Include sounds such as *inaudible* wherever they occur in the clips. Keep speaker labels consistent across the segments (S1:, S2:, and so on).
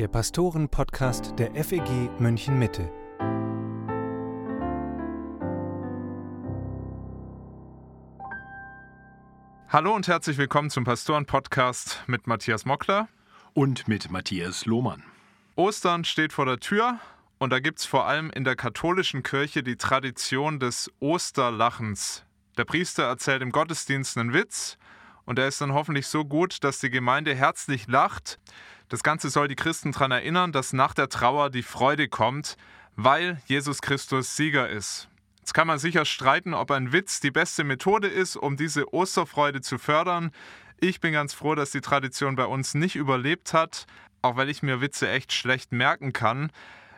S1: der Pastoren-Podcast der FEG München Mitte.
S2: Hallo und herzlich willkommen zum Pastoren-Podcast mit Matthias Mockler
S3: und mit Matthias Lohmann.
S2: Ostern steht vor der Tür und da gibt es vor allem in der katholischen Kirche die Tradition des Osterlachens. Der Priester erzählt im Gottesdienst einen Witz und er ist dann hoffentlich so gut, dass die Gemeinde herzlich lacht das Ganze soll die Christen daran erinnern, dass nach der Trauer die Freude kommt, weil Jesus Christus Sieger ist. Jetzt kann man sicher streiten, ob ein Witz die beste Methode ist, um diese Osterfreude zu fördern. Ich bin ganz froh, dass die Tradition bei uns nicht überlebt hat, auch weil ich mir Witze echt schlecht merken kann.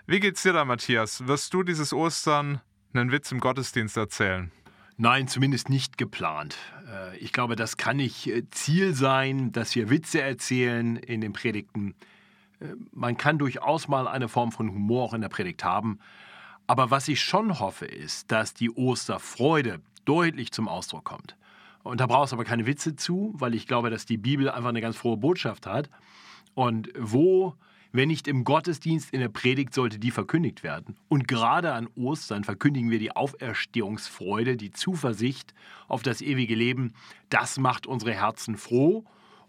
S2: Wie geht's dir da, Matthias? Wirst du dieses Ostern einen Witz im Gottesdienst erzählen?
S3: Nein, zumindest nicht geplant. Äh, ich glaube, das kann nicht äh, Ziel sein, dass wir Witze erzählen in den Predigten. Äh, man kann durchaus mal eine Form von Humor auch in der Predigt haben. Aber was ich schon hoffe, ist, dass die Osterfreude deutlich zum Ausdruck kommt. Und da brauchst du aber keine Witze zu, weil ich glaube, dass die Bibel einfach eine ganz frohe Botschaft hat. Und wo wenn nicht im Gottesdienst, in der Predigt sollte die verkündigt werden. Und gerade an Ostern verkündigen wir die Auferstehungsfreude, die Zuversicht auf das ewige Leben. Das macht unsere Herzen froh.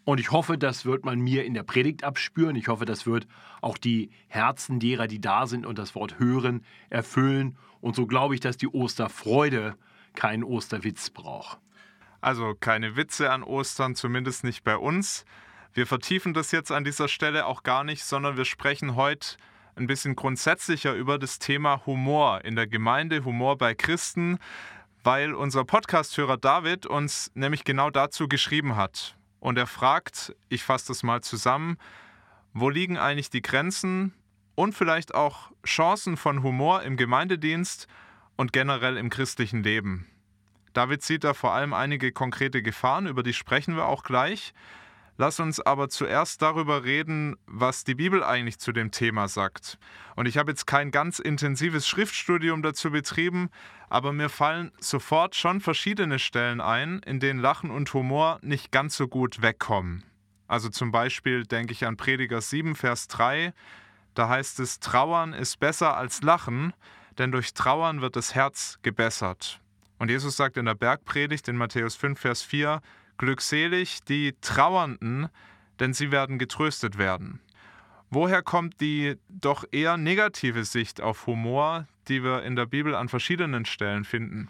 S3: Und ich hoffe, das wird man mir in der Predigt abspüren. Ich hoffe, das wird auch die Herzen derer, die da sind und das Wort hören, erfüllen. Und so glaube ich, dass die Osterfreude keinen Osterwitz braucht.
S2: Also keine Witze an Ostern, zumindest nicht bei uns. Wir vertiefen das jetzt an dieser Stelle auch gar nicht, sondern wir sprechen heute ein bisschen grundsätzlicher über das Thema Humor in der Gemeinde, Humor bei Christen, weil unser Podcasthörer David uns nämlich genau dazu geschrieben hat. Und er fragt, ich fasse das mal zusammen, wo liegen eigentlich die Grenzen und vielleicht auch Chancen von Humor im Gemeindedienst und generell im christlichen Leben? David sieht da vor allem einige konkrete Gefahren, über die sprechen wir auch gleich. Lass uns aber zuerst darüber reden, was die Bibel eigentlich zu dem Thema sagt. Und ich habe jetzt kein ganz intensives Schriftstudium dazu betrieben, aber mir fallen sofort schon verschiedene Stellen ein, in denen Lachen und Humor nicht ganz so gut wegkommen. Also zum Beispiel denke ich an Prediger 7, Vers 3, da heißt es, Trauern ist besser als Lachen, denn durch Trauern wird das Herz gebessert. Und Jesus sagt in der Bergpredigt in Matthäus 5, Vers 4, Glückselig die Trauernden, denn sie werden getröstet werden. Woher kommt die doch eher negative Sicht auf Humor, die wir in der Bibel an verschiedenen Stellen finden?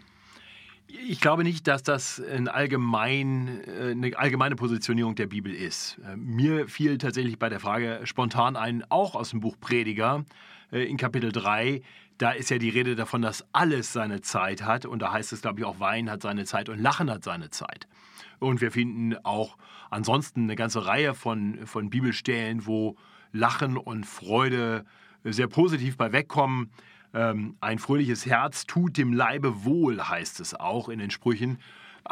S3: Ich glaube nicht, dass das ein allgemein, äh, eine allgemeine Positionierung der Bibel ist. Äh, mir fiel tatsächlich bei der Frage spontan ein, auch aus dem Buch Prediger äh, in Kapitel 3. Da ist ja die Rede davon, dass alles seine Zeit hat. Und da heißt es, glaube ich, auch Wein hat seine Zeit und Lachen hat seine Zeit. Und wir finden auch ansonsten eine ganze Reihe von, von Bibelstellen, wo Lachen und Freude sehr positiv bei wegkommen. Ähm, ein fröhliches Herz tut dem Leibe wohl, heißt es auch in den Sprüchen.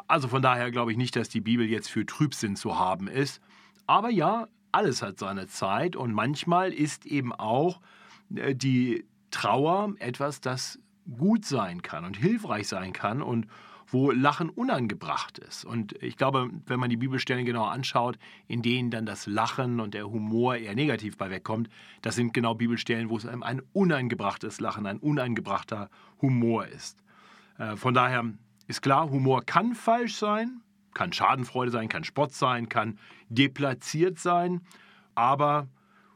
S3: Also von daher glaube ich nicht, dass die Bibel jetzt für Trübsinn zu haben ist. Aber ja, alles hat seine Zeit und manchmal ist eben auch äh, die Trauer etwas, das gut sein kann und hilfreich sein kann und wo Lachen unangebracht ist. Und ich glaube, wenn man die Bibelstellen genau anschaut, in denen dann das Lachen und der Humor eher negativ bei wegkommt, das sind genau Bibelstellen, wo es einem ein unangebrachtes Lachen, ein unangebrachter Humor ist. Äh, von daher ist klar, Humor kann falsch sein, kann Schadenfreude sein, kann Spott sein, kann deplatziert sein, aber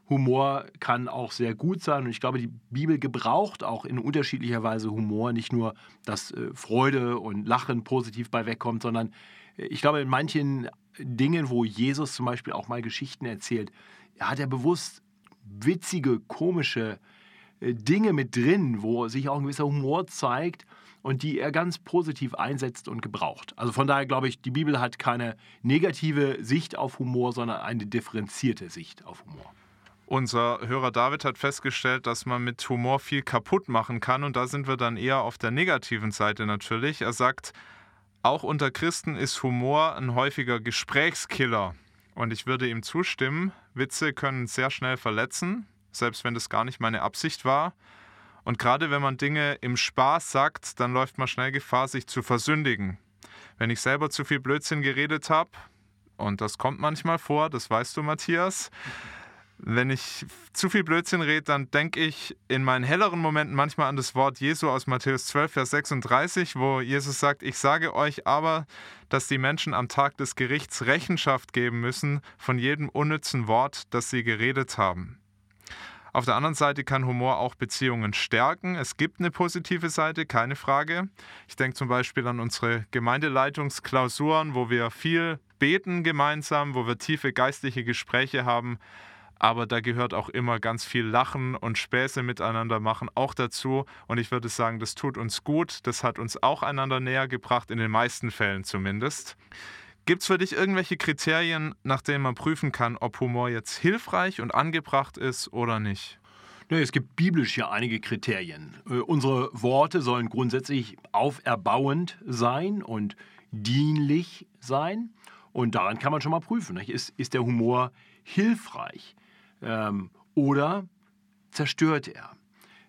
S3: Humor kann auch sehr gut sein. Und ich glaube, die Bibel gebraucht auch in unterschiedlicher Weise Humor. Nicht nur, dass äh, Freude und Lachen positiv bei wegkommt, sondern äh, ich glaube, in manchen Dingen, wo Jesus zum Beispiel auch mal Geschichten erzählt, hat er bewusst witzige, komische äh, Dinge mit drin, wo sich auch ein gewisser Humor zeigt und die er ganz positiv einsetzt und gebraucht. Also von daher glaube ich, die Bibel hat keine negative Sicht auf Humor, sondern eine differenzierte Sicht auf Humor.
S2: Unser Hörer David hat festgestellt, dass man mit Humor viel kaputt machen kann und da sind wir dann eher auf der negativen Seite natürlich. Er sagt, auch unter Christen ist Humor ein häufiger Gesprächskiller. Und ich würde ihm zustimmen, Witze können sehr schnell verletzen, selbst wenn das gar nicht meine Absicht war. Und gerade wenn man Dinge im Spaß sagt, dann läuft man schnell Gefahr, sich zu versündigen. Wenn ich selber zu viel Blödsinn geredet habe, und das kommt manchmal vor, das weißt du, Matthias, Wenn ich zu viel Blödsinn rede, dann denke ich in meinen helleren Momenten manchmal an das Wort Jesu aus Matthäus 12, Vers 36, wo Jesus sagt, ich sage euch aber, dass die Menschen am Tag des Gerichts Rechenschaft geben müssen von jedem unnützen Wort, das sie geredet haben. Auf der anderen Seite kann Humor auch Beziehungen stärken. Es gibt eine positive Seite, keine Frage. Ich denke zum Beispiel an unsere Gemeindeleitungsklausuren, wo wir viel beten gemeinsam, wo wir tiefe geistliche Gespräche haben aber da gehört auch immer ganz viel Lachen und Späße miteinander machen auch dazu. Und ich würde sagen, das tut uns gut. Das hat uns auch einander näher gebracht, in den meisten Fällen zumindest. Gibt es für dich irgendwelche Kriterien, nach denen man prüfen kann, ob Humor jetzt hilfreich und angebracht ist oder nicht?
S3: Es gibt biblisch ja einige Kriterien. Äh, unsere Worte sollen grundsätzlich auferbauend sein und dienlich sein. Und daran kann man schon mal prüfen. Ist, ist der Humor hilfreich? Ähm, oder zerstört er?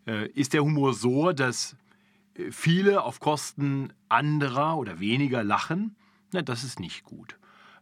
S3: Äh, ist der Humor so, dass äh, viele auf Kosten anderer oder weniger lachen? Na, das ist nicht gut.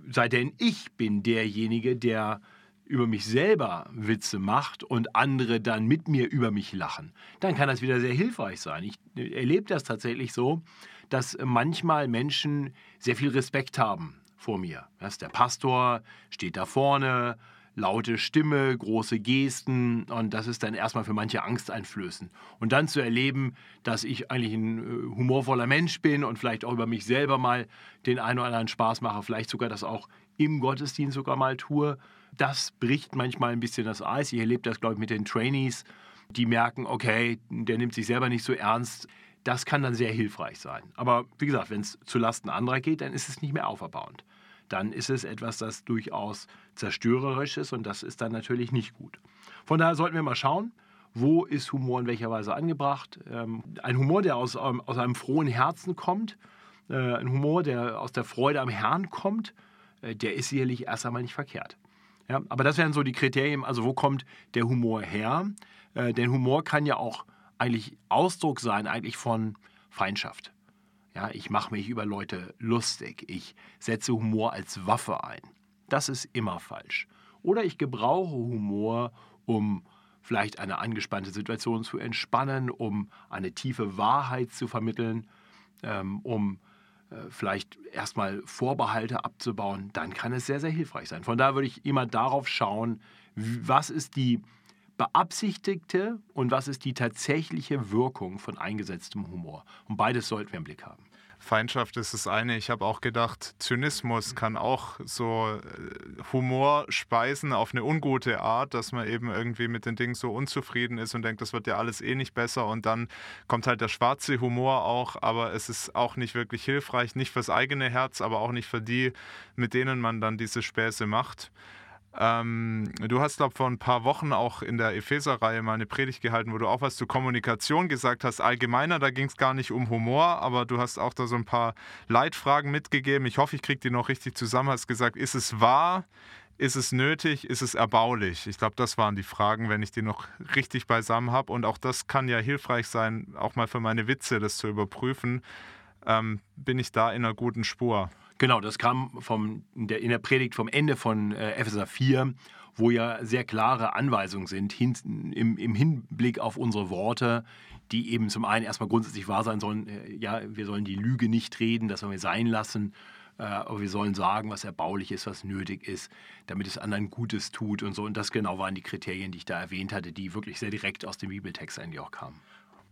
S3: Sei denn ich bin derjenige, der über mich selber Witze macht und andere dann mit mir über mich lachen, dann kann das wieder sehr hilfreich sein. Ich äh, erlebe das tatsächlich so, dass manchmal Menschen sehr viel Respekt haben vor mir. Der Pastor steht da vorne, laute Stimme, große Gesten und das ist dann erstmal für manche Angst einflößen. Und dann zu erleben, dass ich eigentlich ein äh, humorvoller Mensch bin und vielleicht auch über mich selber mal den einen oder anderen Spaß mache, vielleicht sogar das auch im Gottesdienst sogar mal tue, das bricht manchmal ein bisschen das Eis. Ich erlebe das, glaube ich, mit den Trainees, die merken, okay, der nimmt sich selber nicht so ernst. Das kann dann sehr hilfreich sein. Aber wie gesagt, wenn es zu Lasten anderer geht, dann ist es nicht mehr auferbauend dann ist es etwas, das durchaus zerstörerisch ist und das ist dann natürlich nicht gut. Von daher sollten wir mal schauen, wo ist Humor in welcher Weise angebracht. Ähm, ein Humor, der aus, ähm, aus einem frohen Herzen kommt, äh, ein Humor, der aus der Freude am Herrn kommt, äh, der ist sicherlich erst einmal nicht verkehrt. Ja, aber das wären so die Kriterien, also wo kommt der Humor her? Äh, denn Humor kann ja auch eigentlich Ausdruck sein, eigentlich von Feindschaft. Ja, ich mache mich über Leute lustig. Ich setze Humor als Waffe ein. Das ist immer falsch. Oder ich gebrauche Humor, um vielleicht eine angespannte Situation zu entspannen, um eine tiefe Wahrheit zu vermitteln, ähm, um äh, vielleicht erstmal Vorbehalte abzubauen, dann kann es sehr, sehr hilfreich sein. Von daher würde ich immer darauf schauen, was ist die beabsichtigte und was ist die tatsächliche Wirkung von eingesetztem Humor. Und beides sollten wir im Blick haben.
S2: Feindschaft ist das eine. Ich habe auch gedacht, Zynismus kann auch so äh, Humor speisen auf eine ungute Art, dass man eben irgendwie mit den Dingen so unzufrieden ist und denkt, das wird ja alles eh nicht besser. Und dann kommt halt der schwarze Humor auch, aber es ist auch nicht wirklich hilfreich, nicht fürs eigene Herz, aber auch nicht für die, mit denen man dann diese Späße macht. Ähm, du hast, glaube ich, vor ein paar Wochen auch in der Epheser-Reihe mal eine Predigt gehalten, wo du auch was zu Kommunikation gesagt hast. Allgemeiner, da ging es gar nicht um Humor, aber du hast auch da so ein paar Leitfragen mitgegeben. Ich hoffe, ich kriege die noch richtig zusammen. Hast gesagt, ist es wahr? Ist es nötig? Ist es erbaulich? Ich glaube, das waren die Fragen, wenn ich die noch richtig beisammen habe. Und auch das kann ja hilfreich sein, auch mal für meine Witze das zu überprüfen. Ähm, bin ich da in einer guten Spur?
S3: Genau, das kam vom, in, der, in der Predigt vom Ende von äh, Epheser 4, wo ja sehr klare Anweisungen sind hin, im, im, Hinblick auf unsere Worte, die eben zum einen erstmal grundsätzlich wahr sein sollen. Äh, ja, wir sollen die Lüge nicht reden, das sollen wir sein lassen. Äh, aber wir sollen sagen, was erbaulich ist, was nötig ist, damit es anderen Gutes tut und so. Und das genau waren die Kriterien, die ich da erwähnt hatte, die wirklich sehr direkt aus dem Bibeltext eigentlich auch kamen.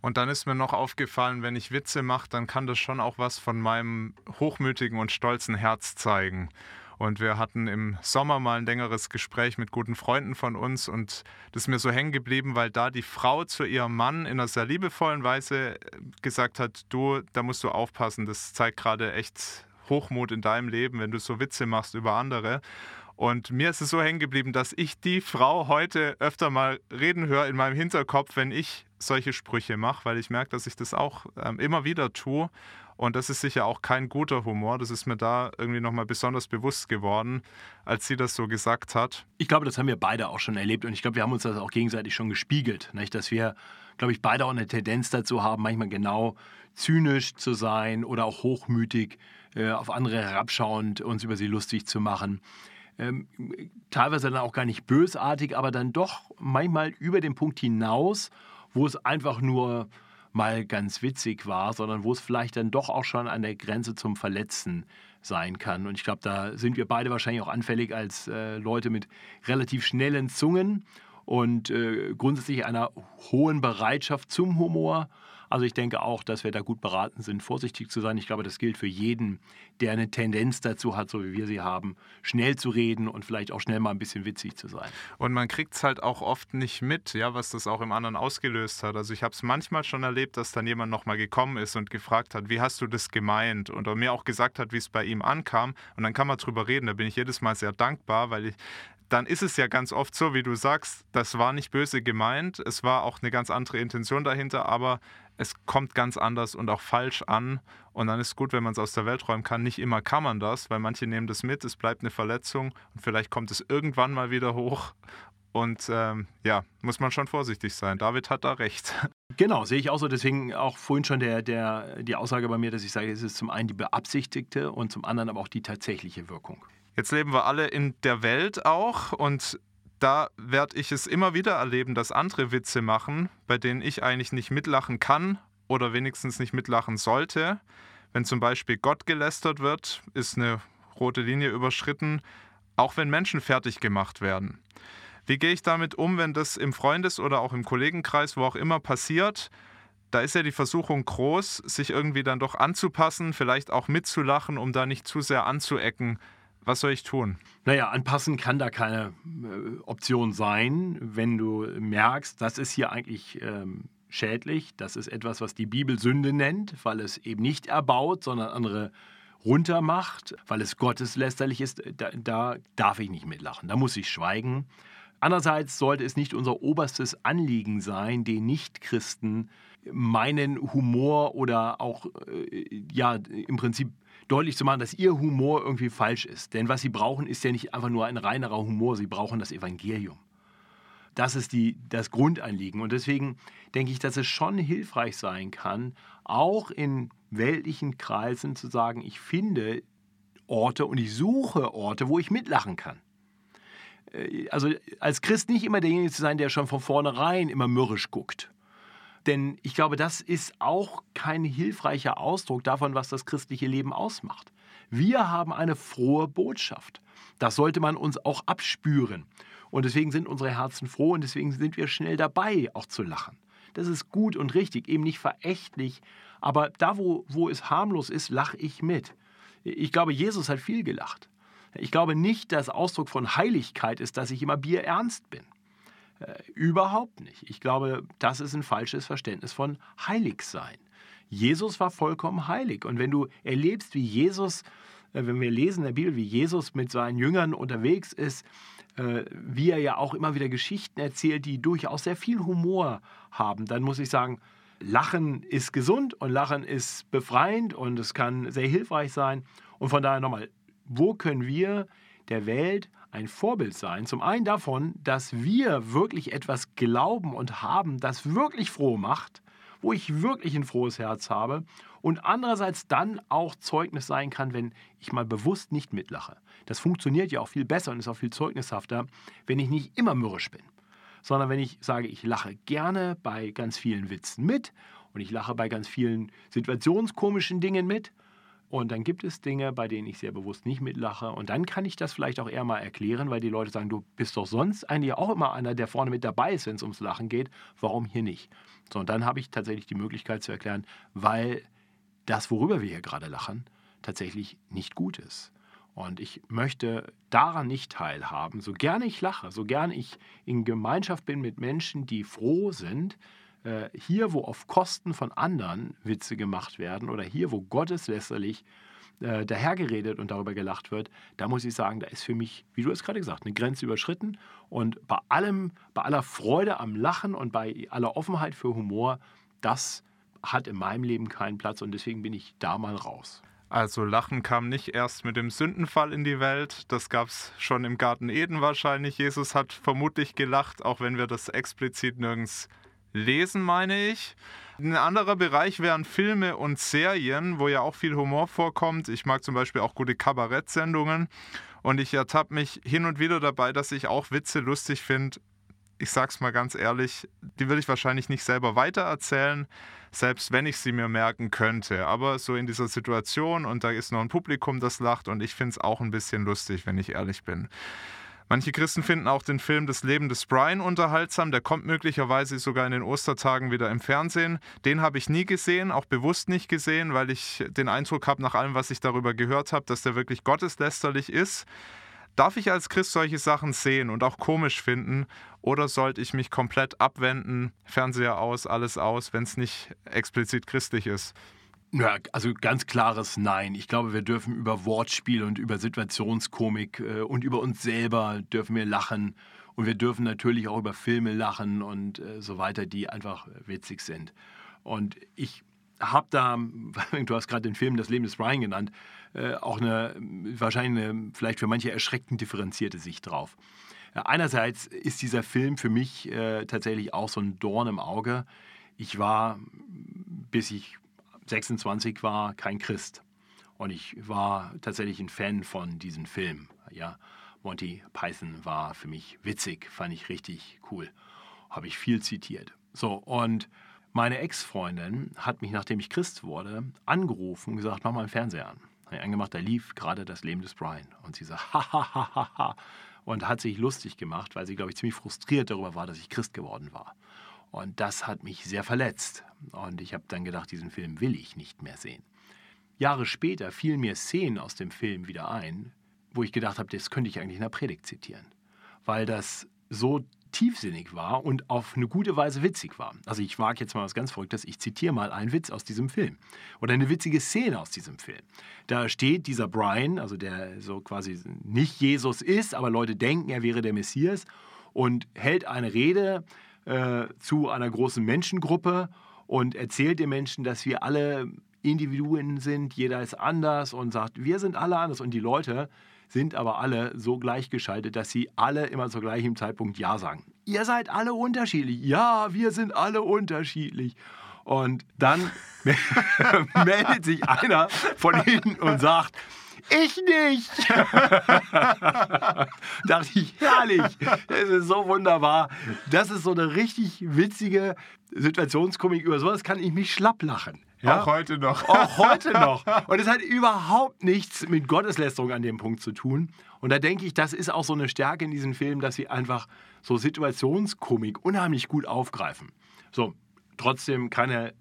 S2: Und dann ist mir noch aufgefallen, wenn ich Witze mache, dann kann das schon auch was von meinem hochmütigen und stolzen Herz zeigen. Und wir hatten im Sommer mal ein längeres Gespräch mit guten Freunden von uns und das ist mir so hängen geblieben, weil da die Frau zu ihrem Mann in einer sehr liebevollen Weise gesagt hat, du, da musst du aufpassen, das zeigt gerade echt Hochmut in deinem Leben, wenn du so Witze machst über andere. Und mir ist es so hängen geblieben, dass ich die Frau heute öfter mal reden höre in meinem Hinterkopf, wenn ich solche Sprüche mache, weil ich merke, dass ich das auch ähm, immer wieder tue. Und das ist sicher auch kein guter Humor. Das ist mir da irgendwie nochmal besonders bewusst geworden, als sie das so gesagt hat.
S3: Ich glaube, das haben wir beide auch schon erlebt und ich glaube, wir haben uns das auch gegenseitig schon gespiegelt, nicht? dass wir, glaube ich, beide auch eine Tendenz dazu haben, manchmal genau zynisch zu sein oder auch hochmütig, äh, auf andere herabschauend uns über sie lustig zu machen. ähm, teilweise dann auch gar nicht bösartig, aber dann doch manchmal über den Punkt hinaus, wo es einfach nur mal ganz witzig war, sondern wo es vielleicht dann doch auch schon an der Grenze zum Verletzen sein kann. Und ich glaube, da sind wir beide wahrscheinlich auch anfällig als äh, Leute mit relativ schnellen Zungen und äh, grundsätzlich einer hohen Bereitschaft zum Humor also ich denke auch, dass wir da gut beraten sind, vorsichtig zu sein. Ich glaube, das gilt für jeden, der eine Tendenz dazu hat, so wie wir sie haben, schnell zu reden und vielleicht auch schnell mal ein bisschen witzig zu sein.
S2: Und man kriegt es halt auch oft nicht mit, ja, was das auch im anderen ausgelöst hat. Also ich habe es manchmal schon erlebt, dass dann jemand nochmal gekommen ist und gefragt hat, wie hast du das gemeint? Und mir auch gesagt hat, wie es bei ihm ankam. Und dann kann man drüber reden. Da bin ich jedes Mal sehr dankbar, weil ich dann ist es ja ganz oft so, wie du sagst, das war nicht böse gemeint, es war auch eine ganz andere Intention dahinter, aber es kommt ganz anders und auch falsch an. Und dann ist es gut, wenn man es aus der Welt räumen kann. Nicht immer kann man das, weil manche nehmen das mit, es bleibt eine Verletzung und vielleicht kommt es irgendwann mal wieder hoch. Und ähm, ja, muss man schon vorsichtig sein. David hat da recht. *laughs*
S3: Genau, sehe ich auch so. Deswegen auch vorhin schon der, der, die Aussage bei mir, dass ich sage, es ist zum einen die beabsichtigte und zum anderen aber auch die tatsächliche Wirkung.
S2: Jetzt leben wir alle in der Welt auch und da werde ich es immer wieder erleben, dass andere Witze machen, bei denen ich eigentlich nicht mitlachen kann oder wenigstens nicht mitlachen sollte. Wenn zum Beispiel Gott gelästert wird, ist eine rote Linie überschritten, auch wenn Menschen fertig gemacht werden. Wie gehe ich damit um, wenn das im Freundes- oder auch im Kollegenkreis, wo auch immer passiert? Da ist ja die Versuchung groß, sich irgendwie dann doch anzupassen, vielleicht auch mitzulachen, um da nicht zu sehr anzuecken. Was soll ich tun?
S3: Naja, anpassen kann da keine äh, Option sein, wenn du merkst, das ist hier eigentlich ähm, schädlich, das ist etwas, was die Bibel Sünde nennt, weil es eben nicht erbaut, sondern andere runtermacht, weil es gotteslästerlich ist, da, da darf ich nicht mitlachen, da muss ich schweigen. Andererseits sollte es nicht unser oberstes Anliegen sein, den Nichtchristen meinen Humor oder auch äh, ja im Prinzip deutlich zu machen, dass ihr Humor irgendwie falsch ist. Denn was sie brauchen, ist ja nicht einfach nur ein reinerer Humor, sie brauchen das Evangelium. Das ist die, das Grundanliegen. Und deswegen denke ich, dass es schon hilfreich sein kann, auch in weltlichen Kreisen zu sagen, ich finde Orte und ich suche Orte, wo ich mitlachen kann. Äh, also als Christ nicht immer derjenige zu sein, der schon von vornherein immer mürrisch guckt denn ich glaube, das ist auch kein hilfreicher Ausdruck davon, was das christliche Leben ausmacht. Wir haben eine frohe Botschaft. Das sollte man uns auch abspüren. Und deswegen sind unsere Herzen froh und deswegen sind wir schnell dabei, auch zu lachen. Das ist gut und richtig, eben nicht verächtlich. Aber da, wo, wo es harmlos ist, lache ich mit. Ich glaube, Jesus hat viel gelacht. Ich glaube nicht, dass Ausdruck von Heiligkeit ist, dass ich immer bierernst bin. Äh, überhaupt nicht. Ich glaube, das ist ein falsches Verständnis von Heiligsein. Jesus war vollkommen heilig. Und wenn du erlebst, wie Jesus, äh, wenn wir lesen in der Bibel, wie Jesus mit seinen Jüngern unterwegs ist, äh, wie er ja auch immer wieder Geschichten erzählt, die durchaus sehr viel Humor haben, dann muss ich sagen, Lachen ist gesund und Lachen ist befreiend und es kann sehr hilfreich sein. Und von daher nochmal, wo können wir der Welt ein Vorbild sein. Zum einen davon, dass wir wirklich etwas glauben und haben, das wirklich froh macht, wo ich wirklich ein frohes Herz habe. Und andererseits dann auch Zeugnis sein kann, wenn ich mal bewusst nicht mitlache. Das funktioniert ja auch viel besser und ist auch viel zeugnishafter, wenn ich nicht immer mürrisch bin, sondern wenn ich sage, ich lache gerne bei ganz vielen Witzen mit und ich lache bei ganz vielen situationskomischen Dingen mit und dann gibt es Dinge, bei denen ich sehr bewusst nicht mitlache. Und dann kann ich das vielleicht auch eher mal erklären, weil die Leute sagen, du bist doch sonst eigentlich auch immer einer, der vorne mit dabei ist, wenn es ums Lachen geht. Warum hier nicht? So, und dann habe ich tatsächlich die Möglichkeit zu erklären, weil das, worüber wir hier gerade lachen, tatsächlich nicht gut ist. Und ich möchte daran nicht teilhaben. So gerne ich lache, so gerne ich in Gemeinschaft bin mit Menschen, die froh sind, äh, hier, wo auf Kosten von anderen Witze gemacht werden oder hier, wo gotteslästerlich äh, dahergeredet und darüber gelacht wird, da muss ich sagen, da ist für mich, wie du es gerade gesagt, eine Grenze überschritten. Und bei allem, bei aller Freude am Lachen und bei aller Offenheit für Humor, das hat in meinem Leben keinen Platz und deswegen bin ich da mal raus.
S2: Also Lachen kam nicht erst mit dem Sündenfall in die Welt, das gab es schon im Garten Eden wahrscheinlich. Jesus hat vermutlich gelacht, auch wenn wir das explizit nirgends lesen, meine ich. Ein anderer Bereich wären Filme und Serien, wo ja auch viel Humor vorkommt. Ich mag zum Beispiel auch gute Kabarettsendungen. Und ich ertappe mich hin und wieder dabei, dass ich auch Witze lustig finde. Ich sag's mal ganz ehrlich, die würde ich wahrscheinlich nicht selber weitererzählen, selbst wenn ich sie mir merken könnte. Aber so in dieser Situation und da ist noch ein Publikum, das lacht und ich finde es auch ein bisschen lustig, wenn ich ehrlich bin. Manche Christen finden auch den Film Das Leben des Brian unterhaltsam. Der kommt möglicherweise sogar in den Ostertagen wieder im Fernsehen. Den habe ich nie gesehen, auch bewusst nicht gesehen, weil ich den Eindruck habe, nach allem, was ich darüber gehört habe, dass der wirklich gotteslästerlich ist. Darf ich als Christ solche Sachen sehen und auch komisch finden? Oder sollte ich mich komplett abwenden, Fernseher aus, alles aus, wenn es nicht explizit christlich ist?
S3: Ja, also ganz klares Nein. Ich glaube, wir dürfen über Wortspiel und über Situationskomik äh, und über uns selber dürfen wir lachen. Und wir dürfen natürlich auch über Filme lachen und äh, so weiter, die einfach witzig sind. Und ich habe da, *laughs* du hast gerade den Film Das Leben des Ryan genannt, äh, auch eine wahrscheinlich eine, vielleicht für manche erschreckend differenzierte Sicht drauf. Einerseits ist dieser Film für mich äh, tatsächlich auch so ein Dorn im Auge. Ich war, bis ich 26 war, kein Christ. Und ich war tatsächlich ein Fan von diesem Film. Ja, Monty Python war für mich witzig, fand ich richtig cool. Habe ich viel zitiert. So, und meine Ex-Freundin hat mich, nachdem ich Christ wurde, angerufen und gesagt, mach mal einen Fernseher an. Habe ich angemacht, da lief gerade das Leben des Brian. Und sie sagt, ha, Und hat sich lustig gemacht, weil sie, glaube ich, ziemlich frustriert darüber war, dass ich Christ geworden war. Und das hat mich sehr verletzt. Und ich habe dann gedacht, diesen Film will ich nicht mehr sehen. Jahre später fielen mir Szenen aus dem Film wieder ein, wo ich gedacht habe, das könnte ich eigentlich in der Predigt zitieren. Weil das so tiefsinnig war und auf eine gute Weise witzig war. Also ich wage jetzt mal was ganz Verrücktes, ich zitiere mal einen Witz aus diesem Film oder eine witzige Szene aus diesem Film. Da steht dieser Brian, also der so quasi nicht Jesus ist, aber Leute denken, er wäre der Messias und hält eine Rede äh, zu einer großen Menschengruppe und erzählt den Menschen, dass wir alle Individuen sind, jeder ist anders und sagt, wir sind alle anders. Und die Leute sind aber alle so gleichgeschaltet, dass sie alle immer zur gleichen Zeitpunkt Ja sagen. Ihr seid alle unterschiedlich. Ja, wir sind alle unterschiedlich. Und dann *laughs* meldet sich einer von ihnen und sagt, ich nicht. *laughs* Dachte ich, herrlich. Das ist so wunderbar. Das ist so eine richtig witzige Situationskomik. Über sowas kann ich mich schlapp lachen.
S2: Ja? Auch heute noch.
S3: Auch heute noch. *laughs* Und es hat überhaupt nichts mit Gotteslästerung an dem Punkt zu tun. Und da denke ich, das ist auch so eine Stärke in diesem Film, dass sie einfach so Situationskomik unheimlich gut aufgreifen. So, trotzdem keine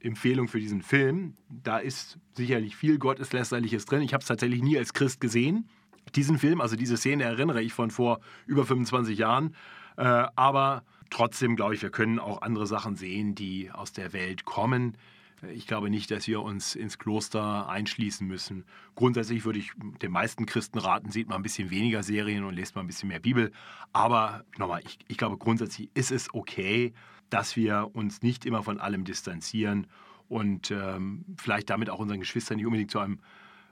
S3: Empfehlung für diesen Film. Da ist sicherlich viel Gotteslästerliches drin. Ich habe es tatsächlich nie als Christ gesehen. Diesen Film, also diese Szene erinnere ich von vor über 25 Jahren. Äh, aber trotzdem glaube ich, wir können auch andere Sachen sehen, die aus der Welt kommen. Ich glaube nicht, dass wir uns ins Kloster einschließen müssen. Grundsätzlich würde ich den meisten Christen raten, sieht mal ein bisschen weniger Serien und lest mal ein bisschen mehr Bibel. Aber nochmal, ich, ich glaube grundsätzlich ist es okay, dass wir uns nicht immer von allem distanzieren und ähm, vielleicht damit auch unseren Geschwistern nicht unbedingt zu einem,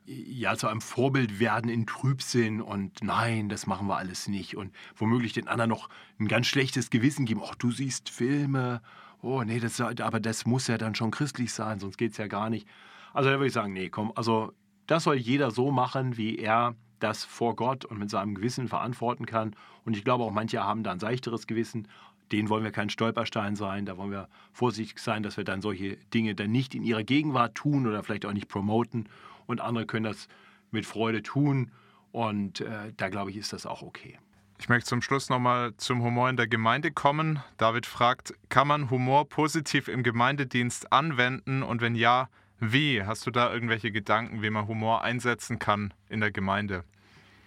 S3: ja, zu einem Vorbild werden in Trübsinn und nein, das machen wir alles nicht und womöglich den anderen noch ein ganz schlechtes Gewissen geben. Ach, du siehst Filme oh nee, das, aber das muss ja dann schon christlich sein, sonst geht es ja gar nicht. Also da würde ich sagen, nee, komm, also das soll jeder so machen, wie er das vor Gott und mit seinem Gewissen verantworten kann. Und ich glaube auch, manche haben da ein seichteres Gewissen. Denen wollen wir kein Stolperstein sein. Da wollen wir vorsichtig sein, dass wir dann solche Dinge dann nicht in ihrer Gegenwart tun oder vielleicht auch nicht promoten. Und andere können das mit Freude tun. Und äh, da glaube ich, ist das auch okay.
S2: Ich möchte zum Schluss nochmal zum Humor in der Gemeinde kommen. David fragt, kann man Humor positiv im Gemeindedienst anwenden und wenn ja, wie? Hast du da irgendwelche Gedanken, wie man Humor einsetzen kann in der Gemeinde?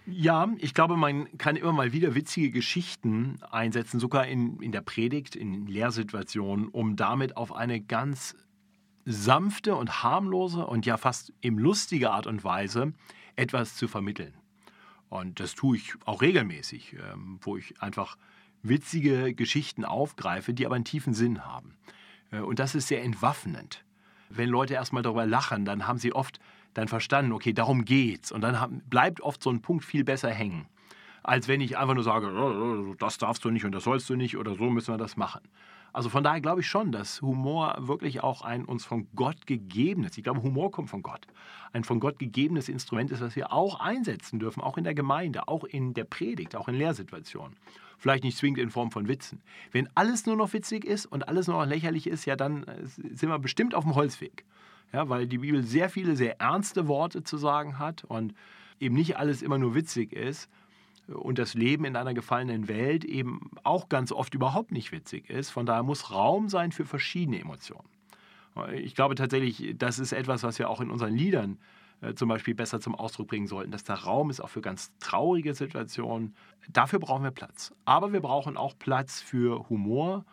S3: Ja, ich glaube, man kann immer mal wieder witzige Geschichten einsetzen, sogar in, in der Predigt, in Lehrsituationen, um damit auf eine ganz sanfte und harmlose und ja fast eben lustige Art und Weise etwas zu vermitteln. Und das tue ich auch regelmäßig, ähm, wo ich einfach witzige Geschichten aufgreife, die aber einen tiefen Sinn haben. Äh, und das ist sehr entwaffnend. Wenn Leute erstmal darüber lachen, dann haben sie oft dann verstanden, okay, darum geht's. Und dann bleibt oft so ein Punkt viel besser hängen, als wenn ich einfach nur sage, oh, oh, das darfst du nicht und das sollst du nicht oder so müssen wir das machen. Also von daher glaube ich schon, dass Humor wirklich auch ein uns von Gott gegebenes, ich glaube, Humor kommt von Gott, ein von Gott gegebenes Instrument ist, das wir auch einsetzen dürfen, auch in der Gemeinde, auch in der Predigt, auch in Lehrsituationen. Vielleicht nicht zwingend in Form von Witzen. Wenn alles nur noch witzig ist und alles nur noch lächerlich ist, ja, dann äh, sind wir bestimmt auf dem Holzweg. Ja, weil die Bibel sehr viele, sehr ernste Worte zu sagen hat und eben nicht alles immer nur witzig ist und das Leben in einer gefallenen Welt eben auch ganz oft überhaupt nicht witzig ist. Von daher muss Raum sein für verschiedene Emotionen. Ich glaube tatsächlich, das ist etwas, was wir auch in unseren Liedern äh, zum Beispiel besser zum Ausdruck bringen sollten, dass der Raum ist auch für ganz traurige Situationen. Dafür brauchen wir Platz. Aber wir brauchen auch Platz für Humor.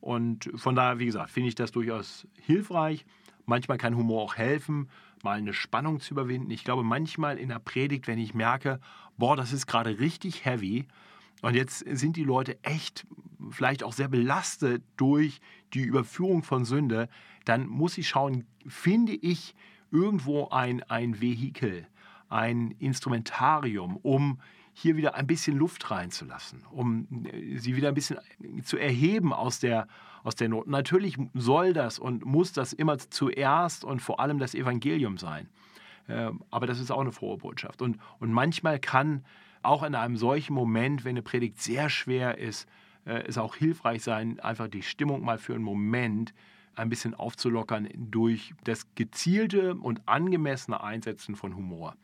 S3: Und von daher, wie gesagt, finde ich das durchaus hilfreich. Manchmal kann Humor auch helfen, mal eine Spannung zu überwinden. Ich glaube, manchmal in der Predigt, wenn ich merke, boah, das ist gerade richtig heavy und jetzt sind die Leute echt vielleicht auch sehr belastet durch die Überführung von Sünde, dann muss ich schauen, finde ich irgendwo ein, ein Vehikel, ein Instrumentarium, um hier wieder ein bisschen Luft reinzulassen, um äh, sie wieder ein bisschen zu erheben aus der, aus der Not. Natürlich soll das und muss das immer zuerst und vor allem das Evangelium sein. Ähm, aber das ist auch eine frohe Botschaft. Und, und manchmal kann auch in einem solchen Moment, wenn eine Predigt sehr schwer ist, äh, es auch hilfreich sein, einfach die Stimmung mal für einen Moment ein bisschen aufzulockern durch das gezielte und angemessene Einsetzen von Humor.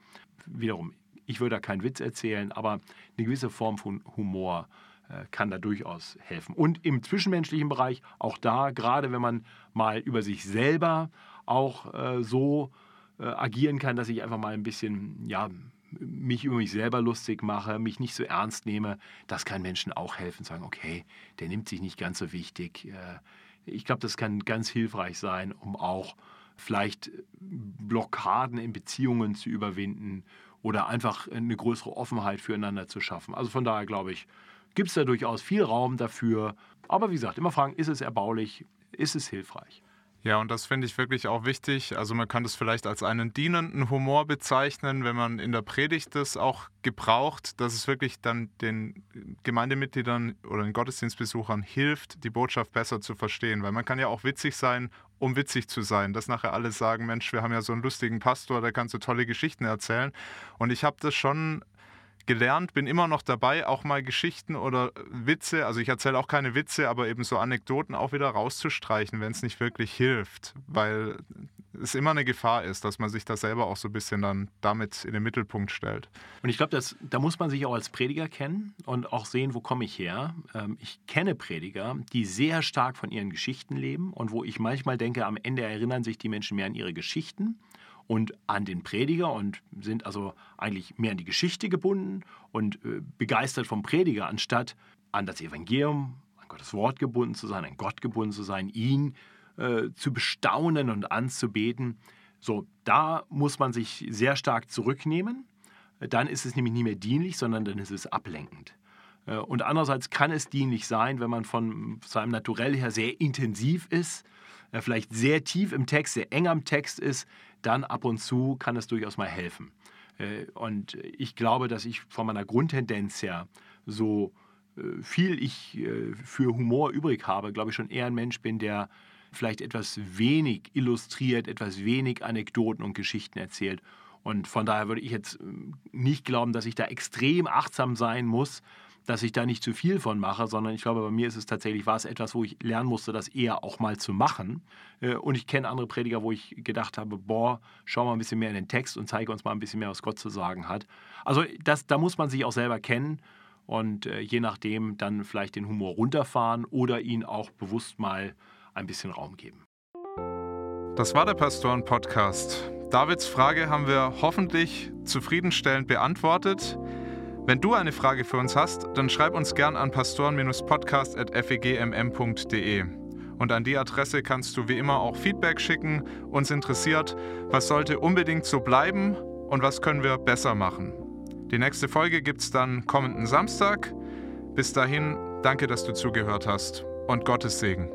S3: Wiederum, ich würde da keinen Witz erzählen, aber eine gewisse Form von Humor äh, kann da durchaus helfen. Und im zwischenmenschlichen Bereich, auch da, gerade wenn man mal über sich selber auch äh, so äh, agieren kann, dass ich einfach mal ein bisschen, ja, mich über mich selber lustig mache, mich nicht so ernst nehme, das kann Menschen auch helfen, sagen, okay, der nimmt sich nicht ganz so wichtig. Ich glaube, das kann ganz hilfreich sein, um auch vielleicht Blockaden in Beziehungen zu überwinden oder einfach eine größere Offenheit füreinander zu schaffen. Also von daher glaube ich, gibt es da durchaus viel Raum dafür. Aber wie gesagt, immer fragen, ist es erbaulich, ist es hilfreich?
S2: Ja, und das finde ich wirklich auch wichtig. Also man kann das vielleicht als einen dienenden Humor bezeichnen, wenn man in der Predigt das auch gebraucht, dass es wirklich dann den Gemeindemitgliedern oder den Gottesdienstbesuchern hilft, die Botschaft besser zu verstehen. Weil man kann ja auch witzig sein, um witzig zu sein. Dass nachher alle sagen, Mensch, wir haben ja so einen lustigen Pastor, der kann so tolle Geschichten erzählen. Und ich habe das schon gelernt, bin immer noch dabei, auch mal Geschichten oder Witze, also ich erzähle auch keine Witze, aber eben so Anekdoten auch wieder rauszustreichen, wenn es nicht wirklich hilft, weil es immer eine Gefahr ist, dass man sich da selber auch so ein bisschen dann damit in den Mittelpunkt stellt.
S3: Und ich glaube, da muss man sich auch als Prediger kennen und auch sehen, wo komme ich her. Ähm, ich kenne Prediger, die sehr stark von ihren Geschichten leben und wo ich manchmal denke, am Ende erinnern sich die Menschen mehr an ihre Geschichten und an den Prediger und sind also eigentlich mehr an die Geschichte gebunden und äh, begeistert vom Prediger, anstatt an das Evangelium, an Gottes Wort gebunden zu sein, an Gott gebunden zu sein, ihn äh, zu bestaunen und anzubeten. So, da muss man sich sehr stark zurücknehmen. Dann ist es nämlich nicht mehr dienlich, sondern dann ist es ablenkend. Äh, und andererseits kann es dienlich sein, wenn man von seinem Naturell her sehr intensiv ist, äh, vielleicht sehr tief im Text, sehr eng am Text ist, dann ab und zu kann es durchaus mal helfen. Äh, und ich glaube, dass ich von meiner Grundtendenz her so äh, viel ich äh, für Humor übrig habe, glaube ich schon eher ein Mensch bin, der vielleicht etwas wenig illustriert, etwas wenig Anekdoten und Geschichten erzählt. Und von daher würde ich jetzt nicht glauben, dass ich da extrem achtsam sein muss, dass ich da nicht zu viel von mache, sondern ich glaube, bei mir ist es tatsächlich, war es etwas, wo ich lernen musste, das eher auch mal zu machen. Äh, und ich kenne andere Prediger, wo ich gedacht habe, boah, schau mal ein bisschen mehr in den Text und zeige uns mal ein bisschen mehr, was Gott zu sagen hat. Also das, da muss man sich auch selber kennen und äh, je nachdem dann vielleicht den Humor runterfahren oder ihn auch bewusst mal ein bisschen Raum geben.
S2: Das war der Pastoren-Podcast. Davids Frage haben wir hoffentlich zufriedenstellend beantwortet. Wenn du eine Frage für uns hast, dann schreib uns gern an pastoren-podcast.fegmm.de. Und an die Adresse kannst du wie immer auch Feedback schicken. Uns interessiert, was sollte unbedingt so bleiben und was können wir besser machen. Die nächste Folge gibt es dann kommenden Samstag. Bis dahin, danke, dass du zugehört hast und Gottes Segen.